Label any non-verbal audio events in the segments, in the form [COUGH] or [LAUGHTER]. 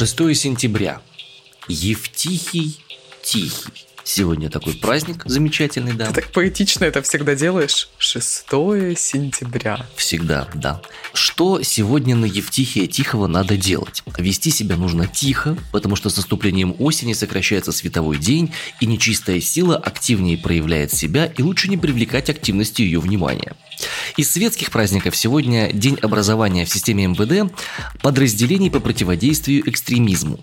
6 сентября. Евтихий Тихий. Сегодня такой праздник замечательный, да. Ты так поэтично это всегда делаешь. 6 сентября. Всегда, да. Что сегодня на Евтихия Тихого надо делать? Вести себя нужно тихо, потому что с наступлением осени сокращается световой день, и нечистая сила активнее проявляет себя, и лучше не привлекать активностью ее внимания. Из светских праздников сегодня День образования в системе МВД подразделений по противодействию экстремизму.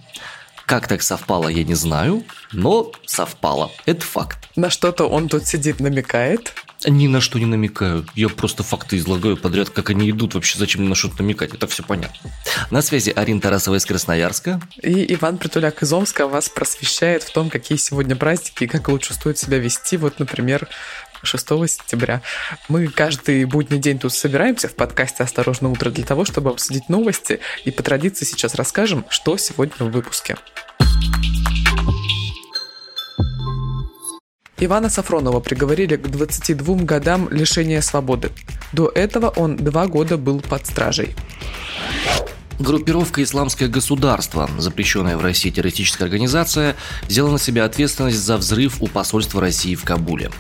Как так совпало, я не знаю, но совпало. Это факт. На что-то он тут сидит, намекает. Ни на что не намекаю. Я просто факты излагаю подряд, как они идут. Вообще, зачем мне на что-то намекать? Это все понятно. На связи Арина Тарасова из Красноярска. И Иван Притуляк из Омска вас просвещает в том, какие сегодня праздники и как лучше стоит себя вести. Вот, например, 6 сентября. Мы каждый будний день тут собираемся в подкасте «Осторожно утро» для того, чтобы обсудить новости. И по традиции сейчас расскажем, что сегодня в выпуске. Ивана Сафронова приговорили к 22 годам лишения свободы. До этого он два года был под стражей. Группировка «Исламское государство», запрещенная в России террористическая организация, взяла на себя ответственность за взрыв у посольства России в Кабуле.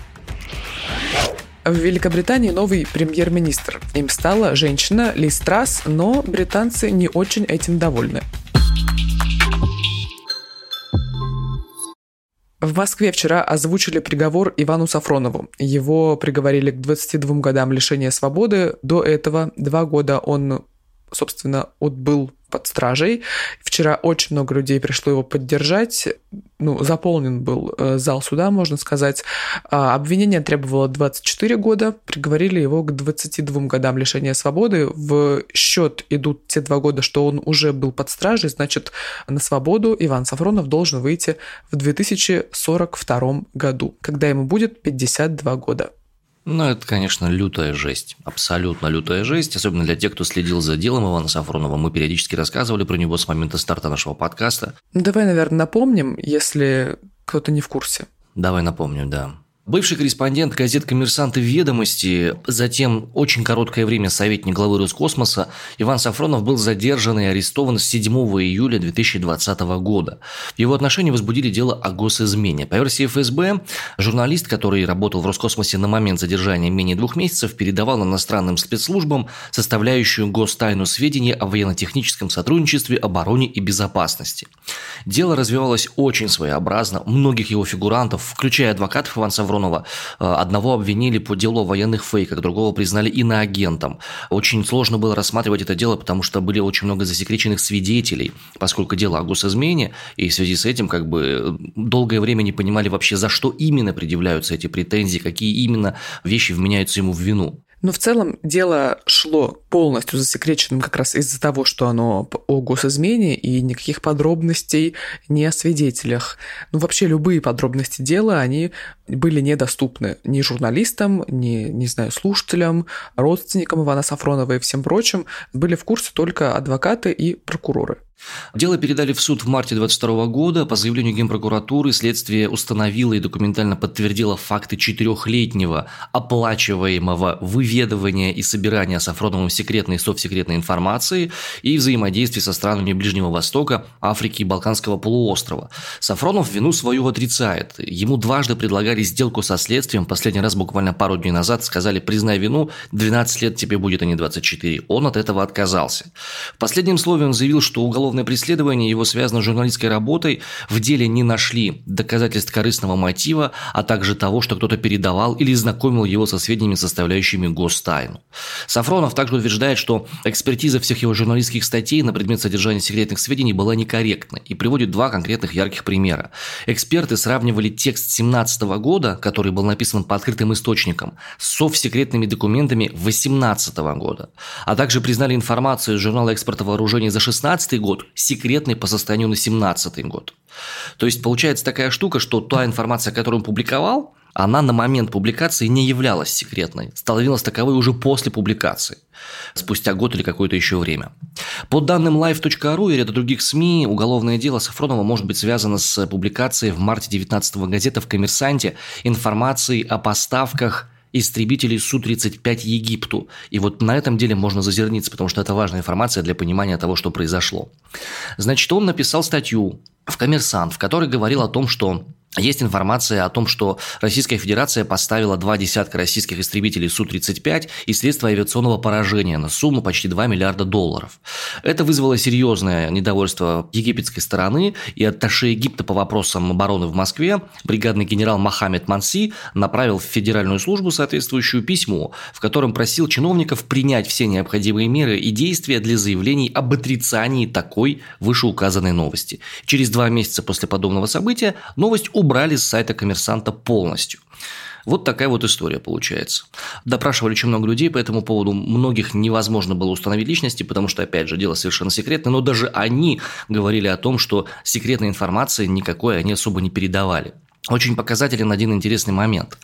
В Великобритании новый премьер-министр. Им стала женщина Лиз Трасс, но британцы не очень этим довольны. В Москве вчера озвучили приговор Ивану Сафронову. Его приговорили к 22 годам лишения свободы. До этого два года он, собственно, отбыл под стражей. Вчера очень много людей пришло его поддержать. Ну, заполнен был э, зал суда, можно сказать. А, обвинение требовало 24 года. Приговорили его к 22 годам лишения свободы. В счет идут те два года, что он уже был под стражей. Значит, на свободу Иван Сафронов должен выйти в 2042 году, когда ему будет 52 года. Ну, это, конечно, лютая жесть. Абсолютно лютая жесть. Особенно для тех, кто следил за делом Ивана Сафронова. Мы периодически рассказывали про него с момента старта нашего подкаста. Ну, давай, наверное, напомним, если кто-то не в курсе. Давай напомню, да. Бывший корреспондент газет «Коммерсант» и «Ведомости», затем очень короткое время советник главы Роскосмоса Иван Сафронов был задержан и арестован 7 июля 2020 года. В его отношении возбудили дело о госизмене. По версии ФСБ, журналист, который работал в Роскосмосе на момент задержания менее двух месяцев, передавал иностранным спецслужбам составляющую гостайну сведения о военно-техническом сотрудничестве, обороне и безопасности. Дело развивалось очень своеобразно. Многих его фигурантов, включая адвокатов Ивана Сафронова, Сафронова. Э, одного обвинили по делу о военных фейках, другого признали иноагентом. Очень сложно было рассматривать это дело, потому что были очень много засекреченных свидетелей, поскольку дело о госизмене, и в связи с этим как бы долгое время не понимали вообще, за что именно предъявляются эти претензии, какие именно вещи вменяются ему в вину. Но в целом дело шло полностью засекреченным как раз из-за того, что оно о госизмене и никаких подробностей не о свидетелях. Ну, вообще любые подробности дела, они были недоступны ни журналистам, ни, не знаю, слушателям, родственникам Ивана Сафронова и всем прочим. Были в курсе только адвокаты и прокуроры. Дело передали в суд в марте 22 года. По заявлению Генпрокуратуры следствие установило и документально подтвердило факты четырехлетнего оплачиваемого выведывания и собирания Сафроновым секретной и совсекретной информации и взаимодействия со странами Ближнего Востока, Африки и Балканского полуострова. Сафронов вину свою отрицает. Ему дважды предлагали сделку со следствием. Последний раз буквально пару дней назад сказали «признай вину, 12 лет тебе будет, а не 24». Он от этого отказался. В последнем слове он заявил, что уголовное уголовное преследование его связано с журналистской работой, в деле не нашли доказательств корыстного мотива, а также того, что кто-то передавал или знакомил его со сведениями, составляющими гостайну. Сафронов также утверждает, что экспертиза всех его журналистских статей на предмет содержания секретных сведений была некорректна и приводит два конкретных ярких примера. Эксперты сравнивали текст 17 года, который был написан по открытым источникам, с совсекретными документами 18 года, а также признали информацию из журнала экспорта вооружений за 16 год год, секретный по состоянию на 17 год. То есть получается такая штука, что та информация, которую он публиковал, она на момент публикации не являлась секретной, становилась таковой уже после публикации, спустя год или какое-то еще время. По данным live.ru и ряда других СМИ, уголовное дело Сафронова может быть связано с публикацией в марте 19 газеты в «Коммерсанте» информации о поставках истребителей Су-35 Египту. И вот на этом деле можно зазерниться, потому что это важная информация для понимания того, что произошло. Значит, он написал статью в «Коммерсант», в которой говорил о том, что есть информация о том, что Российская Федерация поставила два десятка российских истребителей Су-35 и средства авиационного поражения на сумму почти 2 миллиарда долларов. Это вызвало серьезное недовольство египетской стороны, и атташе Египта по вопросам обороны в Москве бригадный генерал Мохаммед Манси направил в Федеральную службу соответствующее письмо, в котором просил чиновников принять все необходимые меры и действия для заявлений об отрицании такой вышеуказанной новости. Через два месяца после подобного события новость убрали с сайта коммерсанта полностью. Вот такая вот история получается. Допрашивали очень много людей по этому поводу. Многих невозможно было установить личности, потому что, опять же, дело совершенно секретное. Но даже они говорили о том, что секретной информации никакой они особо не передавали. Очень показателен один интересный момент.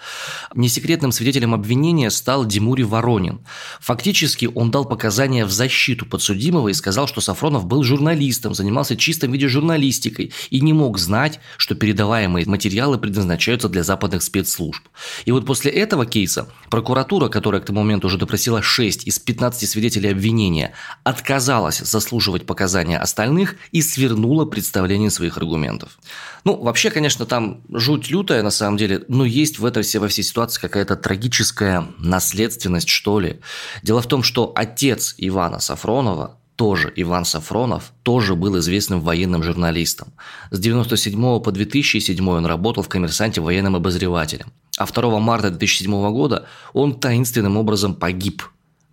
Несекретным свидетелем обвинения стал Димури Воронин. Фактически он дал показания в защиту подсудимого и сказал, что Сафронов был журналистом, занимался чистым виде журналистикой и не мог знать, что передаваемые материалы предназначаются для западных спецслужб. И вот после этого кейса прокуратура, которая к тому моменту уже допросила 6 из 15 свидетелей обвинения, отказалась заслуживать показания остальных и свернула представление своих аргументов. Ну, вообще, конечно, там жуть лютая на самом деле, но есть в этой во всей ситуации какая-то трагическая наследственность, что ли. Дело в том, что отец Ивана Сафронова, тоже Иван Сафронов, тоже был известным военным журналистом. С 1997 по 2007 он работал в «Коммерсанте» военным обозревателем. А 2 марта 2007 года он таинственным образом погиб.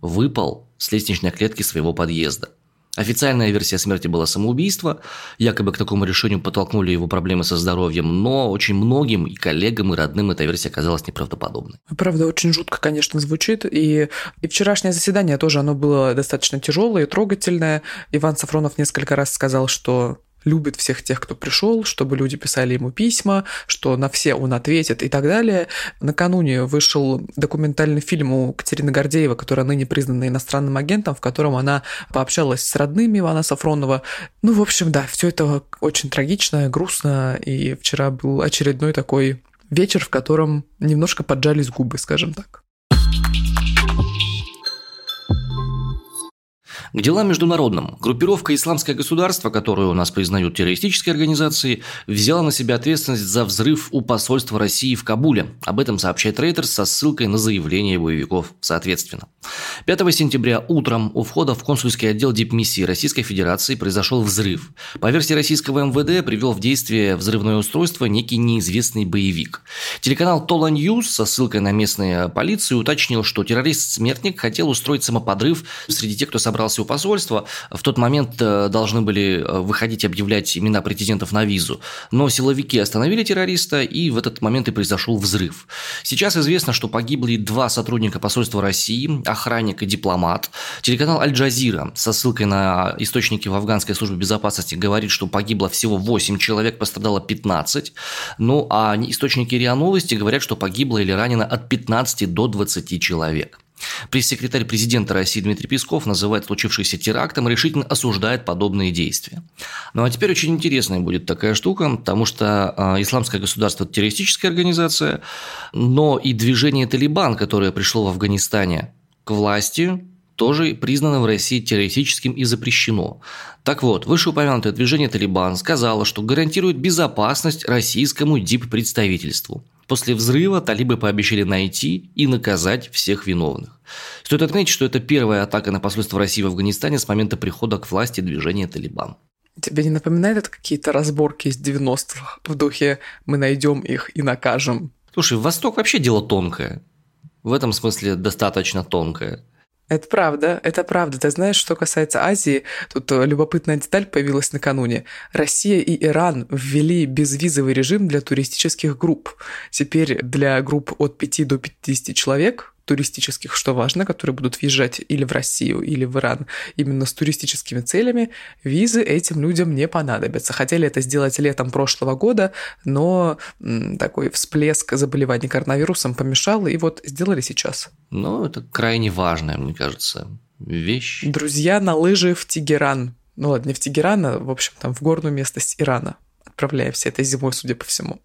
Выпал с лестничной клетки своего подъезда. Официальная версия смерти была самоубийство, якобы к такому решению подтолкнули его проблемы со здоровьем, но очень многим и коллегам, и родным эта версия оказалась неправдоподобной. Правда, очень жутко, конечно, звучит, и, и вчерашнее заседание тоже, оно было достаточно тяжелое и трогательное. Иван Сафронов несколько раз сказал, что любит всех тех, кто пришел, чтобы люди писали ему письма, что на все он ответит и так далее. Накануне вышел документальный фильм у Катерины Гордеева, которая ныне признана иностранным агентом, в котором она пообщалась с родными Ивана Сафронова. Ну, в общем, да, все это очень трагично, грустно, и вчера был очередной такой вечер, в котором немножко поджались губы, скажем так. К делам международным. Группировка «Исламское государство», которую у нас признают террористической организацией, взяла на себя ответственность за взрыв у посольства России в Кабуле. Об этом сообщает Reuters со ссылкой на заявление боевиков соответственно. 5 сентября утром у входа в консульский отдел дипмиссии Российской Федерации произошел взрыв. По версии российского МВД привел в действие взрывное устройство некий неизвестный боевик. Телеканал Tolo News со ссылкой на местные полиции уточнил, что террорист-смертник хотел устроить самоподрыв среди тех, кто собрался у посольства, в тот момент э, должны были э, выходить и объявлять имена претендентов на визу. Но силовики остановили террориста, и в этот момент и произошел взрыв. Сейчас известно, что погибли два сотрудника посольства России, охранник и дипломат. Телеканал Аль-Джазира со ссылкой на источники в афганской службе безопасности говорит, что погибло всего 8 человек, пострадало 15. Ну а источники РИА Новости говорят, что погибло или ранено от 15 до 20 человек. Пресс-секретарь президента России Дмитрий Песков называет случившееся терактом и решительно осуждает подобные действия. Ну а теперь очень интересная будет такая штука, потому что э, исламское государство – это террористическая организация, но и движение «Талибан», которое пришло в Афганистане к власти, тоже признано в России террористическим и запрещено. Так вот, вышеупомянутое движение «Талибан» сказало, что гарантирует безопасность российскому дип-представительству. После взрыва талибы пообещали найти и наказать всех виновных. Стоит отметить, что это первая атака на посольство России в Афганистане с момента прихода к власти движения «Талибан». Тебе не напоминает это какие-то разборки из 90-х в духе «мы найдем их и накажем»? Слушай, Восток вообще дело тонкое. В этом смысле достаточно тонкое. Это правда, это правда. Ты знаешь, что касается Азии, тут э, любопытная деталь появилась накануне. Россия и Иран ввели безвизовый режим для туристических групп. Теперь для групп от 5 до 50 человек туристических, что важно, которые будут въезжать или в Россию, или в Иран именно с туристическими целями, визы этим людям не понадобятся. Хотели это сделать летом прошлого года, но такой всплеск заболеваний коронавирусом помешал, и вот сделали сейчас. Ну, это крайне важная, мне кажется, вещь. Друзья на лыжи в Тегеран. Ну ладно, не в Тегеран, а, в общем, там в горную местность Ирана. Отправляемся этой зимой, судя по всему.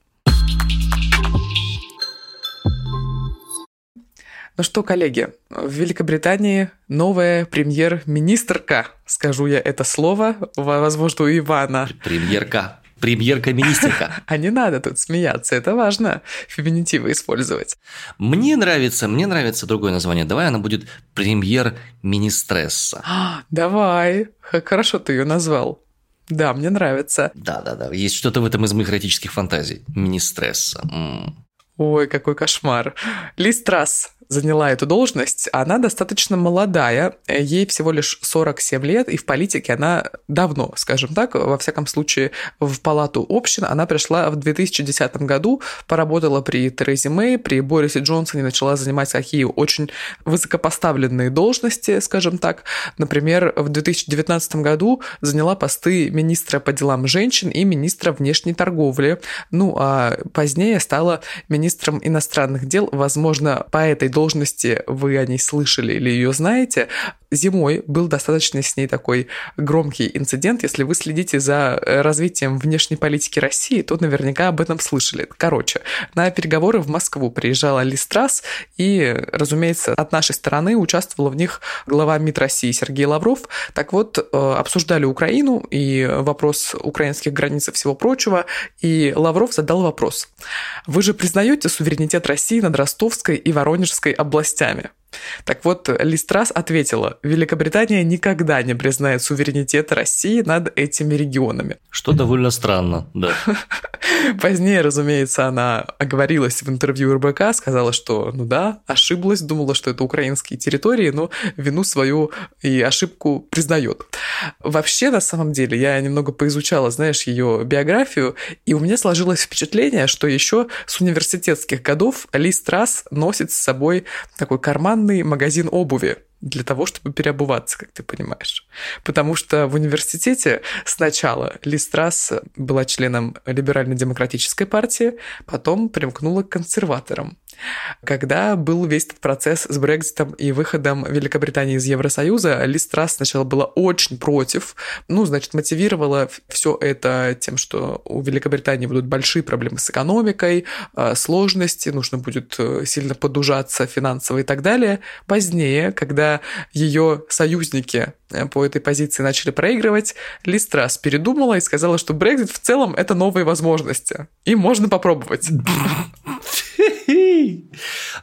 Ну что, коллеги, в Великобритании новая премьер-министрка, скажу я это слово, возможно, у Ивана. Премьерка. Премьерка-министерка. [LAUGHS] А не надо тут смеяться, это важно феминитивы использовать. Мне нравится, мне нравится другое название. Давай она будет премьер-министресса. Давай, хорошо ты ее назвал. Да, мне нравится. Да-да-да, есть что-то в этом из моих эротических фантазий. Министресса. М-м. Ой, какой кошмар. Лиз Трасс заняла эту должность, она достаточно молодая, ей всего лишь 47 лет, и в политике она давно, скажем так, во всяком случае, в палату общин она пришла в 2010 году, поработала при Терезе Мэй, при Борисе Джонсоне, начала занимать какие очень высокопоставленные должности, скажем так. Например, в 2019 году заняла посты министра по делам женщин и министра внешней торговли. Ну, а позднее стала министром иностранных дел, возможно, по этой должности вы о ней слышали или ее знаете, зимой был достаточно с ней такой громкий инцидент. Если вы следите за э, развитием внешней политики России, то наверняка об этом слышали. Короче, на переговоры в Москву приезжала Листрас, и, разумеется, от нашей стороны участвовал в них глава МИД России Сергей Лавров. Так вот, э, обсуждали Украину и вопрос украинских границ и всего прочего, и Лавров задал вопрос. Вы же признаете суверенитет России над Ростовской и Воронежской областями? Так вот, Листрас ответила, Великобритания никогда не признает суверенитет России над этими регионами. Что довольно странно, да. [LAUGHS] Позднее, разумеется, она оговорилась в интервью РБК, сказала, что, ну да, ошиблась, думала, что это украинские территории, но вину свою и ошибку признает. Вообще, на самом деле, я немного поизучала, знаешь, ее биографию, и у меня сложилось впечатление, что еще с университетских годов Ли Страс носит с собой такой карманный магазин обуви для того, чтобы переобуваться, как ты понимаешь. Потому что в университете сначала Ли Страс была членом либерально-демократической партии, потом примкнула к консерваторам. Когда был весь этот процесс с Брекзитом и выходом Великобритании из Евросоюза, Ли Страс сначала была очень против, ну, значит, мотивировала все это тем, что у Великобритании будут большие проблемы с экономикой, а, сложности, нужно будет э, сильно подужаться финансово и так далее. Позднее, когда ее союзники э, по этой позиции начали проигрывать, Ли Страс передумала и сказала, что Брекзит в целом это новые возможности, и можно попробовать.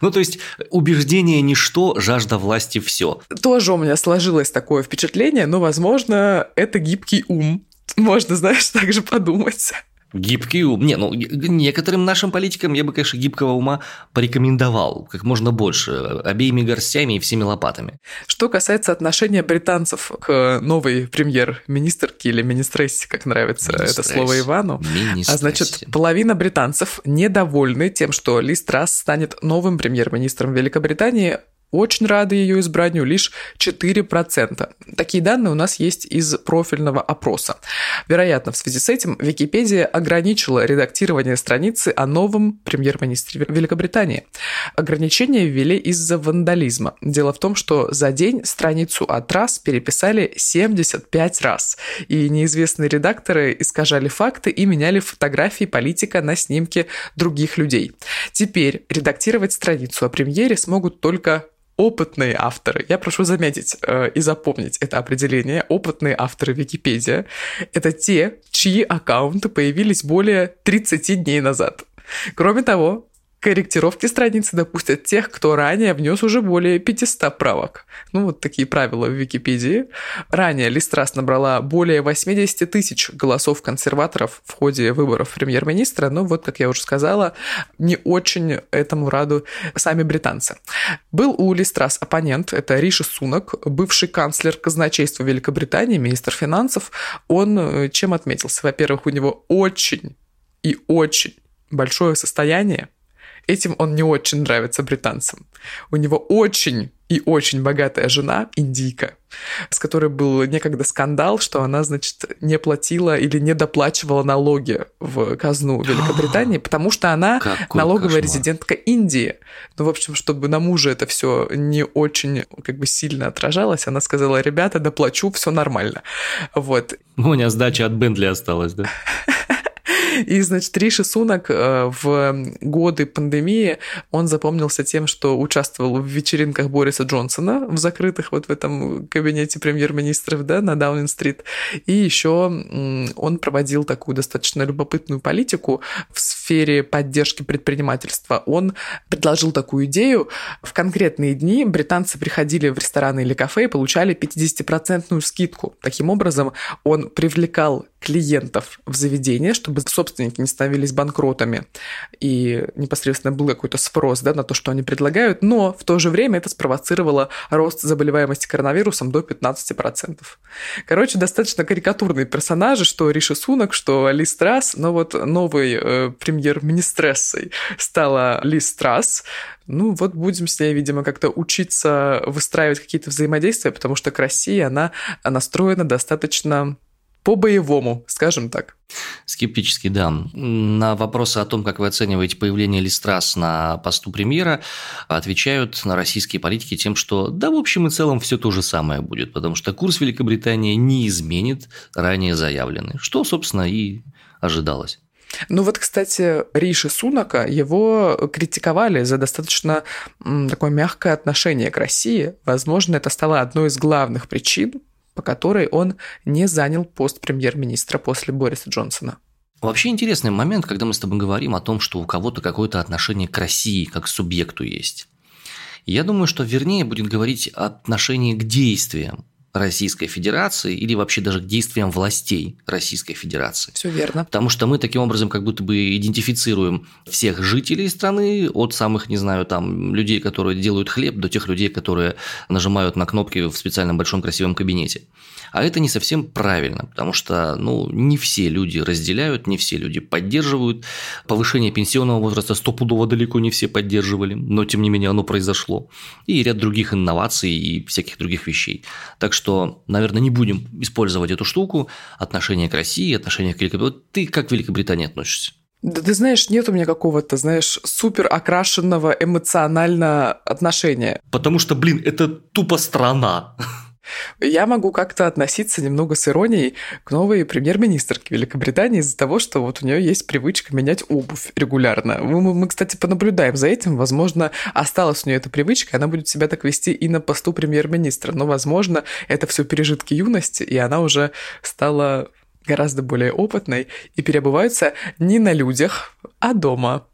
Ну, то есть, убеждение ничто, жажда власти все. Тоже у меня сложилось такое впечатление, но, возможно, это гибкий ум. Можно, знаешь, так же подумать. Гибкий ум. Не, ну, некоторым нашим политикам я бы, конечно, гибкого ума порекомендовал как можно больше, обеими горстями и всеми лопатами. Что касается отношения британцев к новой премьер-министрке или министрессе, как нравится Министресс. это слово Ивану, а значит, половина британцев недовольны тем, что Ли Страс станет новым премьер-министром Великобритании, очень рады ее избранию лишь 4%. Такие данные у нас есть из профильного опроса. Вероятно, в связи с этим Википедия ограничила редактирование страницы о новом премьер-министре Великобритании. Ограничения ввели из-за вандализма. Дело в том, что за день страницу от раз переписали 75 раз, и неизвестные редакторы искажали факты и меняли фотографии политика на снимки других людей. Теперь редактировать страницу о премьере смогут только опытные авторы. Я прошу заметить э, и запомнить это определение. Опытные авторы Википедия — это те, чьи аккаунты появились более 30 дней назад. Кроме того, корректировки страницы допустят тех, кто ранее внес уже более 500 правок. Ну, вот такие правила в Википедии. Ранее Листрас набрала более 80 тысяч голосов консерваторов в ходе выборов премьер-министра, но вот, как я уже сказала, не очень этому раду сами британцы. Был у Листрас оппонент, это Риши Сунок, бывший канцлер казначейства Великобритании, министр финансов. Он э, чем отметился? Во-первых, у него очень и очень большое состояние, Этим он не очень нравится британцам. У него очень и очень богатая жена, индийка, с которой был некогда скандал, что она, значит, не платила или не доплачивала налоги в казну [GASPS] Великобритании, потому что она Какой налоговая кошмар. резидентка Индии. Ну, в общем, чтобы на мужа это все не очень как бы сильно отражалось, она сказала, ребята, доплачу, все нормально. Вот. У меня сдача от Бентли осталась, да? [LAUGHS] И, значит, Риши Сунак э, в годы пандемии, он запомнился тем, что участвовал в вечеринках Бориса Джонсона в закрытых вот в этом кабинете премьер-министров, да, на Даунинг-стрит. И еще он проводил такую достаточно любопытную политику в сфере поддержки предпринимательства. Он предложил такую идею. В конкретные дни британцы приходили в рестораны или кафе и получали 50% скидку. Таким образом, он привлекал клиентов в заведение, чтобы собственники не становились банкротами, и непосредственно был какой-то спрос да, на то, что они предлагают, но в то же время это спровоцировало рост заболеваемости коронавирусом до 15%. Короче, достаточно карикатурные персонажи, что Риши Сунок, что Ли Страс, но вот новый э, премьер-министрессой стала Ли Страс, ну вот будем с ней, видимо, как-то учиться выстраивать какие-то взаимодействия, потому что к России она настроена достаточно по-боевому, скажем так. Скептически, да. На вопросы о том, как вы оцениваете появление Листрас на посту премьера, отвечают на российские политики тем, что да, в общем и целом все то же самое будет, потому что курс Великобритании не изменит ранее заявленный, что, собственно, и ожидалось. Ну вот, кстати, Риши Сунака, его критиковали за достаточно такое мягкое отношение к России. Возможно, это стало одной из главных причин, по которой он не занял пост премьер-министра после Бориса Джонсона. Вообще интересный момент, когда мы с тобой говорим о том, что у кого-то какое-то отношение к России как к субъекту есть. Я думаю, что вернее будет говорить отношение к действиям, Российской Федерации или вообще даже к действиям властей Российской Федерации. Все верно. Потому что мы таким образом как будто бы идентифицируем всех жителей страны от самых, не знаю, там, людей, которые делают хлеб, до тех людей, которые нажимают на кнопки в специальном большом красивом кабинете. А это не совсем правильно, потому что ну, не все люди разделяют, не все люди поддерживают. Повышение пенсионного возраста стопудово далеко не все поддерживали, но тем не менее оно произошло. И ряд других инноваций и всяких других вещей. Так что, наверное, не будем использовать эту штуку. Отношение к России, отношение к Великобритании. Ты как к Великобритании относишься? Да ты знаешь, нет у меня какого-то, знаешь, супер окрашенного эмоционально отношения. Потому что, блин, это тупо страна. Я могу как-то относиться немного с иронией к новой премьер-министрке Великобритании из-за того, что вот у нее есть привычка менять обувь регулярно. Мы, мы, кстати, понаблюдаем за этим. Возможно, осталась у нее эта привычка, она будет себя так вести и на посту премьер-министра. Но, возможно, это все пережитки юности, и она уже стала гораздо более опытной и переобувается не на людях, а дома.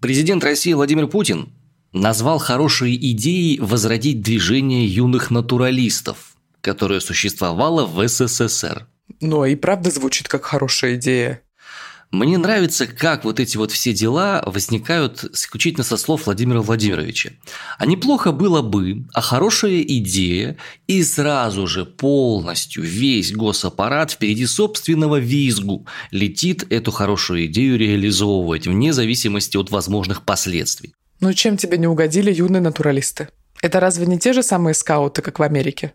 Президент России Владимир Путин назвал хорошей идеей возродить движение юных натуралистов, которое существовало в СССР. Ну, и правда звучит как хорошая идея. Мне нравится, как вот эти вот все дела возникают исключительно со слов Владимира Владимировича. А неплохо было бы, а хорошая идея, и сразу же полностью весь госаппарат впереди собственного визгу летит эту хорошую идею реализовывать, вне зависимости от возможных последствий. Ну чем тебе не угодили юные натуралисты? Это разве не те же самые скауты, как в Америке?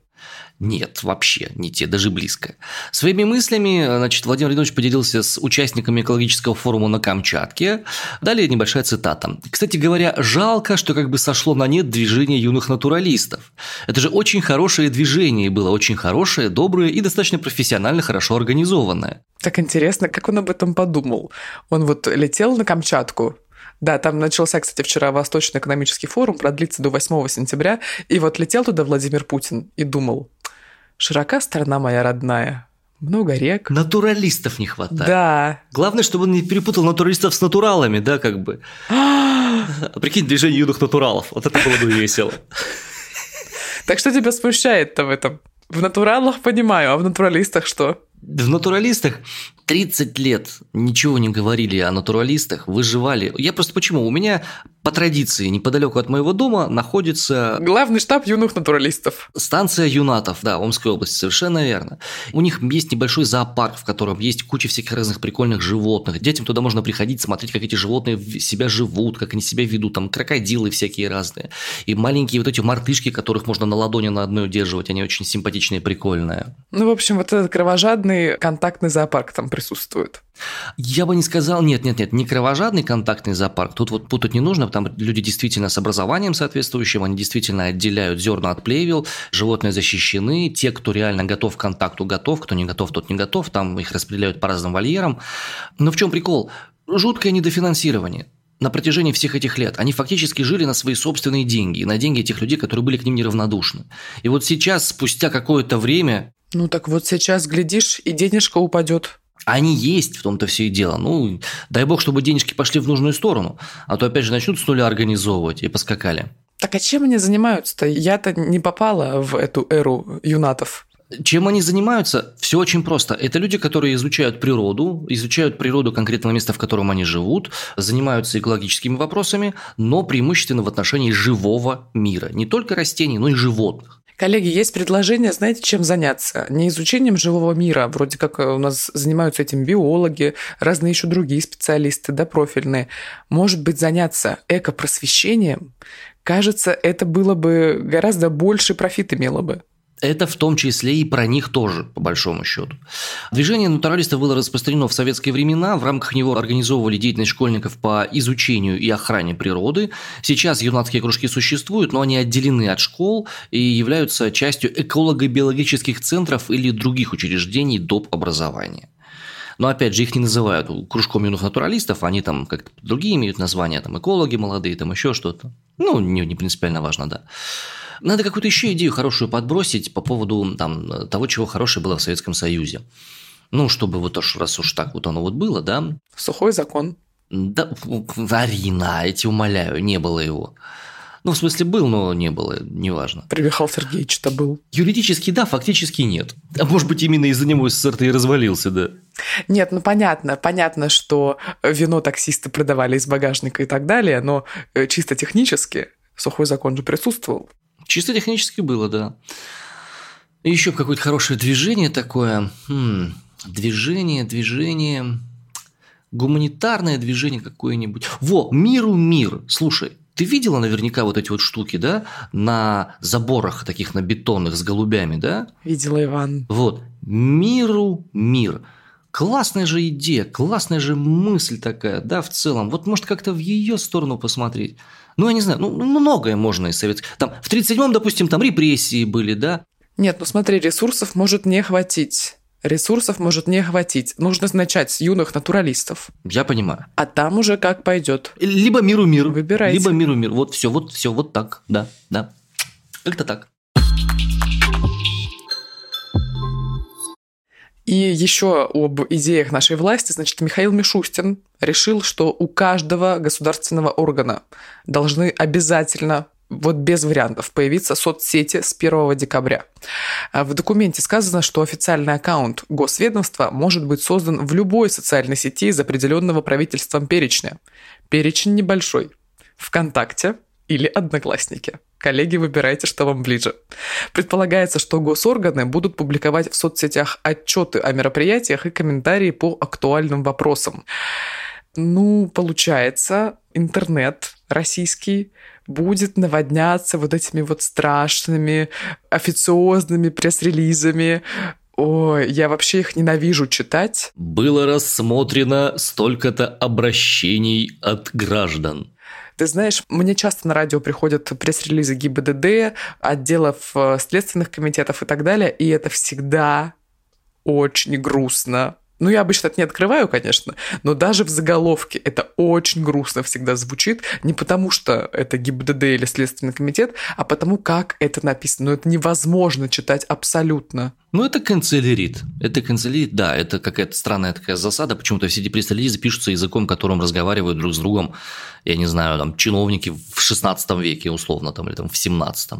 Нет, вообще не те, даже близко. Своими мыслями, значит, Владимир Леонидович поделился с участниками экологического форума на Камчатке. Далее небольшая цитата. Кстати говоря, жалко, что как бы сошло на нет движение юных натуралистов. Это же очень хорошее движение было, очень хорошее, доброе и достаточно профессионально хорошо организованное. Так интересно, как он об этом подумал. Он вот летел на Камчатку, да, там начался, кстати, вчера Восточный экономический форум, продлится до 8 сентября. И вот летел туда Владимир Путин и думал, широка страна моя родная, много рек. Натуралистов не хватает. Да. Главное, чтобы он не перепутал натуралистов с натуралами, да, как бы. [GASPS] Прикинь, движение юных натуралов. Вот это было бы весело. Так что тебя смущает-то в этом? В натуралах понимаю, а в натуралистах что? В натуралистах 30 лет ничего не говорили о натуралистах, выживали. Я просто почему? У меня по традиции неподалеку от моего дома находится... Главный штаб юных натуралистов. Станция юнатов, да, Омской области, совершенно верно. У них есть небольшой зоопарк, в котором есть куча всяких разных прикольных животных. Детям туда можно приходить, смотреть, как эти животные себя живут, как они себя ведут. Там крокодилы всякие разные. И маленькие вот эти мартышки, которых можно на ладони на одной удерживать, они очень симпатичные, прикольные. Ну, в общем, вот этот кровожадный кровожадный контактный зоопарк там присутствует. Я бы не сказал, нет, нет, нет, не кровожадный контактный зоопарк. Тут вот путать не нужно, что люди действительно с образованием соответствующим, они действительно отделяют зерна от плевел, животные защищены, те, кто реально готов к контакту, готов, кто не готов, тот не готов, там их распределяют по разным вольерам. Но в чем прикол? Жуткое недофинансирование на протяжении всех этих лет. Они фактически жили на свои собственные деньги, на деньги этих людей, которые были к ним неравнодушны. И вот сейчас, спустя какое-то время... Ну так вот сейчас, глядишь, и денежка упадет. Они есть, в том-то все и дело. Ну, дай бог, чтобы денежки пошли в нужную сторону. А то, опять же, начнут с нуля организовывать и поскакали. Так а чем они занимаются-то? Я-то не попала в эту эру юнатов. Чем они занимаются? Все очень просто. Это люди, которые изучают природу, изучают природу конкретного места, в котором они живут, занимаются экологическими вопросами, но преимущественно в отношении живого мира. Не только растений, но и животных. Коллеги, есть предложение, знаете, чем заняться? Не изучением живого мира, вроде как у нас занимаются этим биологи, разные еще другие специалисты, да, профильные. Может быть, заняться экопросвещением? Кажется, это было бы гораздо больше профит имело бы. Это в том числе и про них тоже, по большому счету. Движение натуралистов было распространено в советские времена. В рамках него организовывали деятельность школьников по изучению и охране природы. Сейчас юнацкие кружки существуют, но они отделены от школ и являются частью эколого-биологических центров или других учреждений доп. образования. Но опять же, их не называют кружком юных натуралистов, они там как-то другие имеют названия, там экологи молодые, там еще что-то. Ну, не, не принципиально важно, да. Надо какую-то еще идею хорошую подбросить по поводу там, того, чего хорошее было в Советском Союзе. Ну, чтобы вот уж, раз уж так вот оно вот было, да. Сухой закон. Да, Арина, я тебя умоляю, не было его. Ну, в смысле, был, но не было, неважно. При Михаил Сергеевич-то был. Юридически да, фактически нет. А может быть, именно из-за него СССР-то и развалился, да. Нет, ну понятно, понятно, что вино таксисты продавали из багажника и так далее, но э, чисто технически сухой закон же присутствовал. Чисто технически было, да. И еще какое-то хорошее движение такое. Хм, движение, движение. Гуманитарное движение какое-нибудь. Во, миру мир. Слушай, ты видела наверняка вот эти вот штуки, да, на заборах таких на бетонных с голубями, да? Видела, Иван. Вот. Миру мир. Классная же идея, классная же мысль такая, да, в целом. Вот может как-то в ее сторону посмотреть. Ну, я не знаю, ну, многое можно из советских. Там в 37-м, допустим, там репрессии были, да? Нет, ну смотри, ресурсов может не хватить. Ресурсов может не хватить. Нужно начать с юных натуралистов. Я понимаю. А там уже как пойдет. Либо миру мир. Выбирайте. Либо миру мир. Вот все, вот все, вот так. Да, да. Как-то так. И еще об идеях нашей власти, значит, Михаил Мишустин решил, что у каждого государственного органа должны обязательно вот без вариантов, появиться соцсети с 1 декабря. А в документе сказано, что официальный аккаунт госведомства может быть создан в любой социальной сети из определенного правительством перечня. Перечень небольшой. ВКонтакте или Одноклассники. Коллеги, выбирайте, что вам ближе. Предполагается, что госорганы будут публиковать в соцсетях отчеты о мероприятиях и комментарии по актуальным вопросам. Ну, получается, интернет российский будет наводняться вот этими вот страшными официозными пресс-релизами, Ой, я вообще их ненавижу читать. Было рассмотрено столько-то обращений от граждан. Ты знаешь, мне часто на радио приходят пресс-релизы ГИБДД, отделов э, следственных комитетов и так далее, и это всегда очень грустно. Ну, я обычно это не открываю, конечно, но даже в заголовке это очень грустно всегда звучит, не потому что это ГИБДД или Следственный комитет, а потому как это написано. Но это невозможно читать абсолютно. Ну, это канцелярит. Это канцелярит, да, это какая-то странная такая засада. Почему-то все эти пресс-релизы пишутся языком, которым разговаривают друг с другом, я не знаю, там, чиновники в 16 веке, условно, там, или там в 17.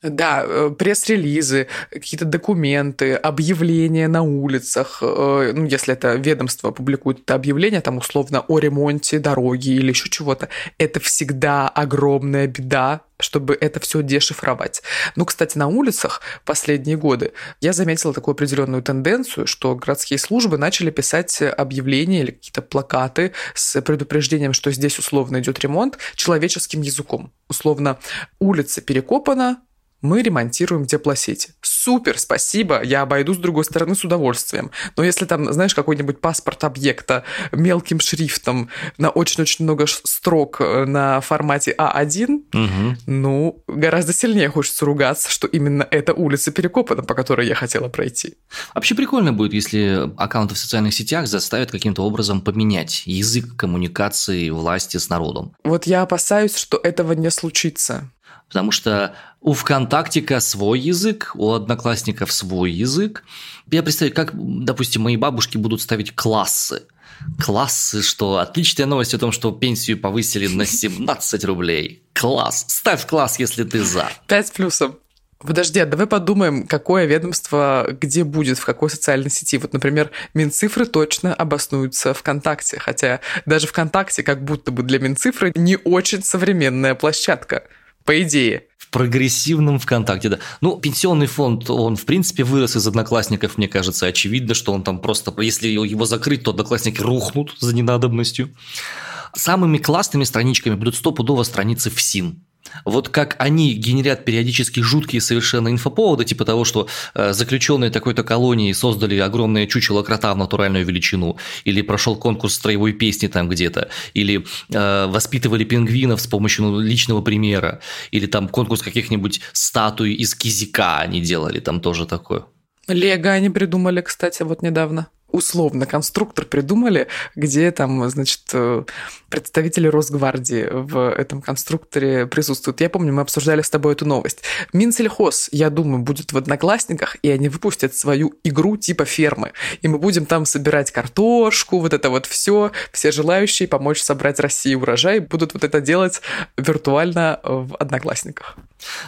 Да, э, пресс-релизы, какие-то документы, объявления на улицах. Э, ну, если это ведомство публикует это объявление, там, условно, о ремонте дороги или еще чего-то, это всегда огромная беда, чтобы это все дешифровать. Ну, кстати, на улицах последние годы я заметила такую определенную тенденцию, что городские службы начали писать объявления или какие-то плакаты с предупреждением, что здесь условно идет ремонт человеческим языком. Условно, улица перекопана, мы ремонтируем теплосети. Супер, спасибо, я обойду с другой стороны с удовольствием. Но если там, знаешь, какой-нибудь паспорт объекта мелким шрифтом на очень-очень много строк э, на формате А1, угу. ну, гораздо сильнее хочется ругаться, что именно эта улица перекопана, по которой я хотела пройти. Вообще прикольно будет, если аккаунты в социальных сетях заставят каким-то образом поменять язык коммуникации власти с народом. Вот я опасаюсь, что этого не случится. Потому что у ВКонтактика свой язык, у одноклассников свой язык. Я представляю, как, допустим, мои бабушки будут ставить классы. Классы, что отличная новость о том, что пенсию повысили на [LAUGHS] 17 рублей. Класс. Ставь класс, если ты за. 5 плюсом. Подожди, а давай подумаем, какое ведомство где будет, в какой социальной сети. Вот, например, Минцифры точно обоснуются ВКонтакте, хотя даже ВКонтакте как будто бы для Минцифры не очень современная площадка по идее. В прогрессивном ВКонтакте, да. Ну, пенсионный фонд, он, в принципе, вырос из одноклассников, мне кажется. Очевидно, что он там просто, если его закрыть, то одноклассники рухнут за ненадобностью. Самыми классными страничками будут стопудово страницы в СИН. Вот как они генерят периодически жуткие совершенно инфоповоды, типа того, что э, заключенные такой-то колонии создали огромное чучело крота в натуральную величину, или прошел конкурс строевой песни там где-то, или э, воспитывали пингвинов с помощью ну, личного примера, или там конкурс каких-нибудь статуй из кизика они делали, там тоже такое. Лего они придумали, кстати, вот недавно условно конструктор придумали, где там, значит, э, представители Росгвардии в этом конструкторе присутствуют. Я помню, мы обсуждали с тобой эту новость. Минсельхоз, я думаю, будет в Одноклассниках, и они выпустят свою игру типа фермы. И мы будем там собирать картошку, вот это вот все. Все желающие помочь собрать России урожай будут вот это делать виртуально в Одноклассниках.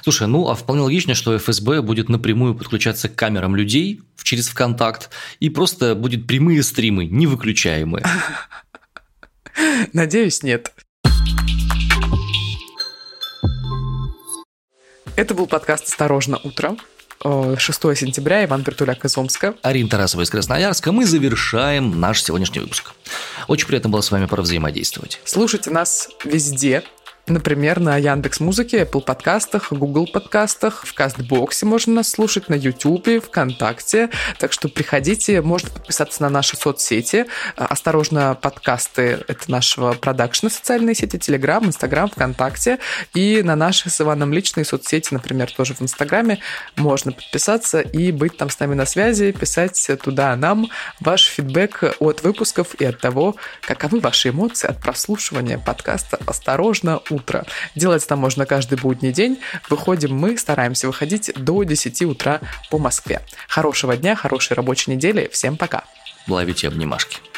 Слушай, ну а вполне логично, что ФСБ будет напрямую подключаться к камерам людей через ВКонтакт и просто будет прямые стримы, невыключаемые. [LAUGHS] Надеюсь, нет. Это был подкаст «Осторожно, утро». 6 сентября, Иван Притуляк из Омска. Арин Тарасова из Красноярска. Мы завершаем наш сегодняшний выпуск. Очень приятно было с вами взаимодействовать. Слушайте нас везде, Например, на Яндекс Музыке, Apple подкастах, Google подкастах, в Кастбоксе можно нас слушать, на YouTube, ВКонтакте. Так что приходите, можно подписаться на наши соцсети. А, осторожно, подкасты — это нашего продакшена социальные сети, Telegram, Instagram, ВКонтакте. И на наши с Иваном личные соцсети, например, тоже в Инстаграме, можно подписаться и быть там с нами на связи, писать туда нам ваш фидбэк от выпусков и от того, каковы ваши эмоции от прослушивания подкаста «Осторожно, утро. Делать это можно каждый будний день. Выходим мы, стараемся выходить до 10 утра по Москве. Хорошего дня, хорошей рабочей недели. Всем пока. Ловите обнимашки.